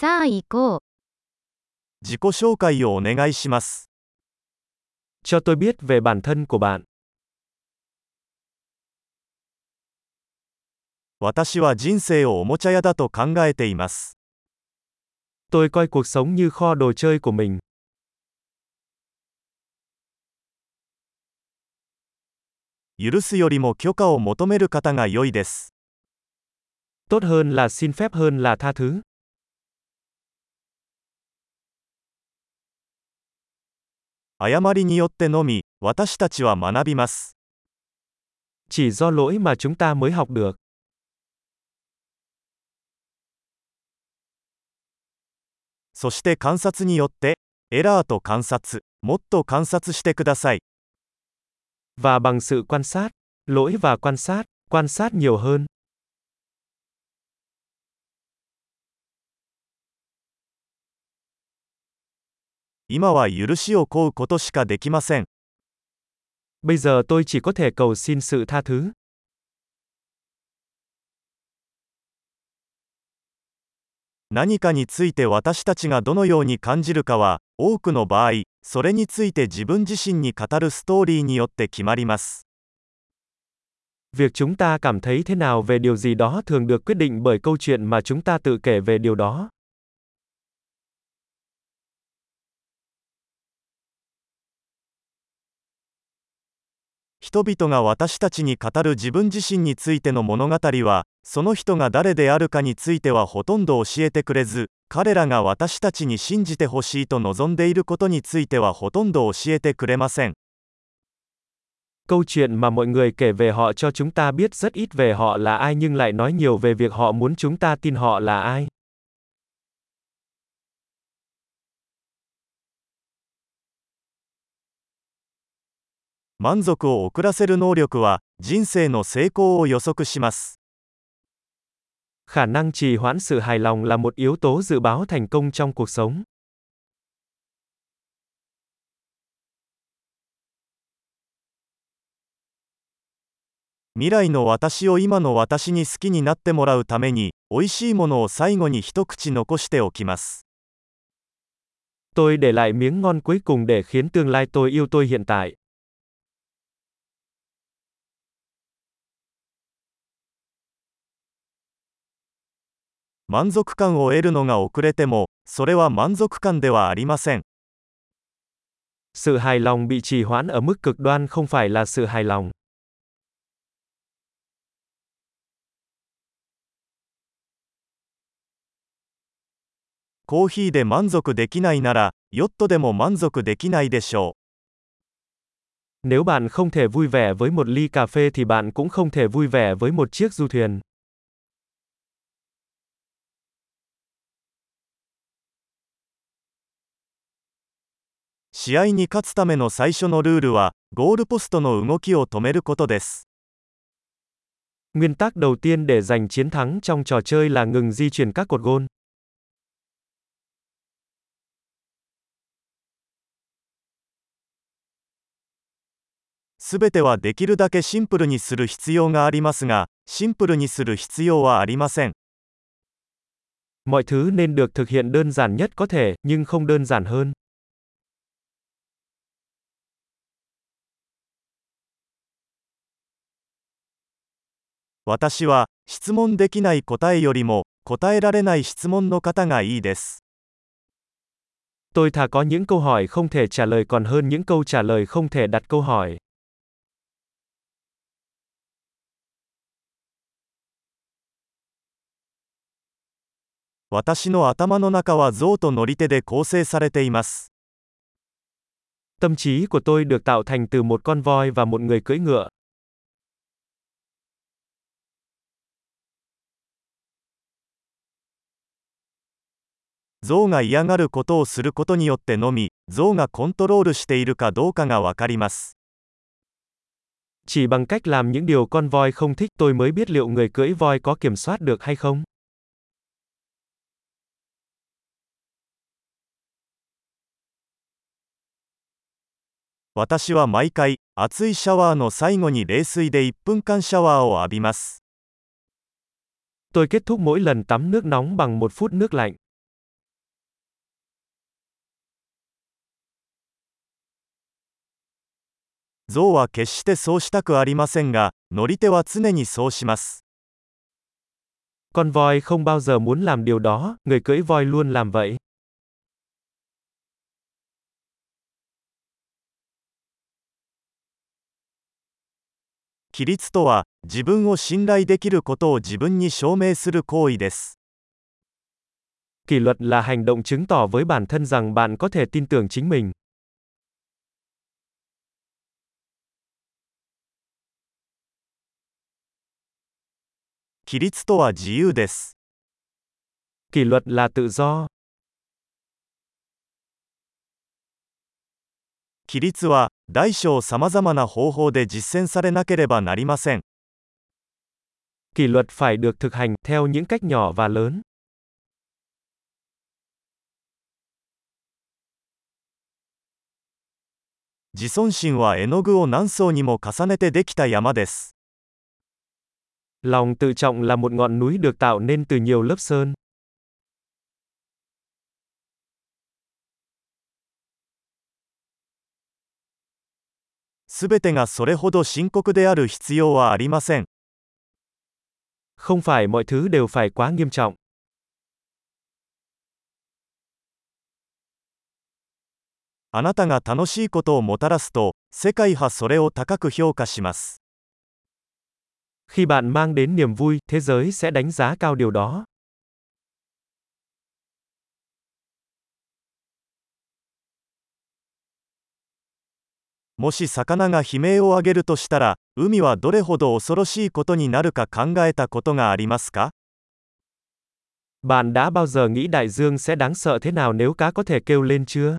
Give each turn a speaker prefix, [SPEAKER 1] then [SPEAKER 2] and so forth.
[SPEAKER 1] さあ行こう。
[SPEAKER 2] 自己紹介をお願いします。
[SPEAKER 3] Cho tôi biết về bản thân của bạn.
[SPEAKER 2] 私は人生をおもちゃ屋だと考えています。
[SPEAKER 3] Tôi coi cuộc sống như kho đồ chơi của mình.
[SPEAKER 2] 許すよりも許可を求める方が良いです。
[SPEAKER 3] Tốt hơn là xin phép hơn là tha thứ.
[SPEAKER 2] 誤りによってのみ、私たちは学びます。
[SPEAKER 3] Chỉ do lỗi mà chúng ta mới học được.
[SPEAKER 2] そして観察によって、エラーと観察、もっと観察してください。
[SPEAKER 3] Và bằng sự quan sát, lỗi và quan sát, quan sát nhiều hơn.
[SPEAKER 2] 今は許しを請うことしかできません。
[SPEAKER 3] Bây giờ tôi chỉ có thể cầu xin sự tha thứ.
[SPEAKER 2] 何かについて私たちがどのように感じるかは、多くの場合、それについて自分自身に語るストーリーによって決まります。
[SPEAKER 3] Việc chúng ta cảm thấy thế nào về điều gì đó thường được quyết định bởi câu chuyện mà chúng ta tự kể về điều đó.
[SPEAKER 2] 人々が私たちに語る自分自身についての物語は、その人が誰であるかについてはほとんど教えてくれず、彼らが私たちに信じてほしいと望んでいることについてはほとんど教えてくれません。
[SPEAKER 3] Câu chuyện mà mọi người kể về họ cho chúng ta biết rất ít về họ là ai nhưng lại nói nhiều về việc họ muốn chúng ta tin họ là ai.
[SPEAKER 2] 満足を遅らせる能力は人生の成功を予測します。
[SPEAKER 3] Khả năng trì hoãn sự hài lòng là một yếu tố dự báo thành công trong cuộc sống.
[SPEAKER 2] Mirai no watashi o ima no watashi ni suki ni natte morau tame ni, oishii mono o saigo ni hitokuchi nokoshite okimasu.
[SPEAKER 3] Tôi để lại miếng ngon cuối cùng để khiến tương lai tôi yêu tôi hiện tại.
[SPEAKER 2] 満足感を得るのが遅れても、それは満足感ではありません。
[SPEAKER 3] Sự hài lòng bị trì hoãn ở mức cực đoan không phải là sự hài lòng.
[SPEAKER 2] コーヒーで満足できないなら、ヨットでも満足できないでしょ
[SPEAKER 3] Nếu bạn không thể vui vẻ với một ly cà phê thì bạn cũng không thể vui vẻ với một chiếc du thuyền.
[SPEAKER 2] 試合に勝つための最初のルールは、ゴールポストの動きを止めることです。
[SPEAKER 3] Nguyên tắc đầu tiên để giành chiến thắng trong trò chơi là ngừng di chuyển các cột gôn.
[SPEAKER 2] すべてはできるだけシンプルにする必要がありますが、シンプルにする必要はありません。
[SPEAKER 3] Mọi thứ nên được thực hiện đơn giản nhất có thể, nhưng không đơn giản hơn.
[SPEAKER 2] 私は、質問できない答えよりも、答えられない質問の方がいいです。
[SPEAKER 3] Tôi thà có những câu hỏi không thể trả lời còn hơn những câu trả lời không thể đặt câu hỏi.
[SPEAKER 2] 私の頭の中は象と乗り手で構成されています。
[SPEAKER 3] Tâm trí của tôi được tạo thành từ một con voi và một người cưỡi ngựa.
[SPEAKER 2] 象が嫌がることをすることによってのみ象がコントロールしているかどうかがわかります
[SPEAKER 3] Chỉ bằng cách làm những điều con voi không thích tôi mới biết liệu người cưỡi voi có kiểm soát được hay không. Tôi kết thúc mỗi lần tắm nước nóng bằng một phút nước lạnh.
[SPEAKER 2] 象は決してそうしたくありませんが、乗り手は常にそうします。
[SPEAKER 3] Con voi không bao giờ muốn làm điều đó, người cưỡi voi luôn làm vậy.
[SPEAKER 2] 規律とは、自分を信頼できることを自分に証明する行為です。
[SPEAKER 3] Kỷ luật là hành động chứng tỏ với bản thân rằng bạn có thể tin tưởng chính mình.
[SPEAKER 2] 規律とは自由です。
[SPEAKER 3] Kỷ luật là tự do.
[SPEAKER 2] 規律は、大小さまざまな方法で実践されなければなりません。
[SPEAKER 3] Kỷ luật phải được thực hành theo những cách nhỏ và lớn.
[SPEAKER 2] 自尊心は絵の具を何層にも重ねてできた山です。
[SPEAKER 3] Lòng tự trọng là một ngọn núi được tạo nên từ nhiều lớp sơn.
[SPEAKER 2] すべてがそれほど深刻である必要はありません。
[SPEAKER 3] Không phải mọi thứ đều phải quá nghiêm trọng.
[SPEAKER 2] あなたが楽しいことをもたらすと、世界はそれを高く評価します。
[SPEAKER 3] khi bạn mang đến niềm vui, thế giới sẽ đánh giá cao điều đó. Bạn đã bao giờ nghĩ đại dương sẽ đáng sợ thế nào nếu cá có thể kêu lên chưa?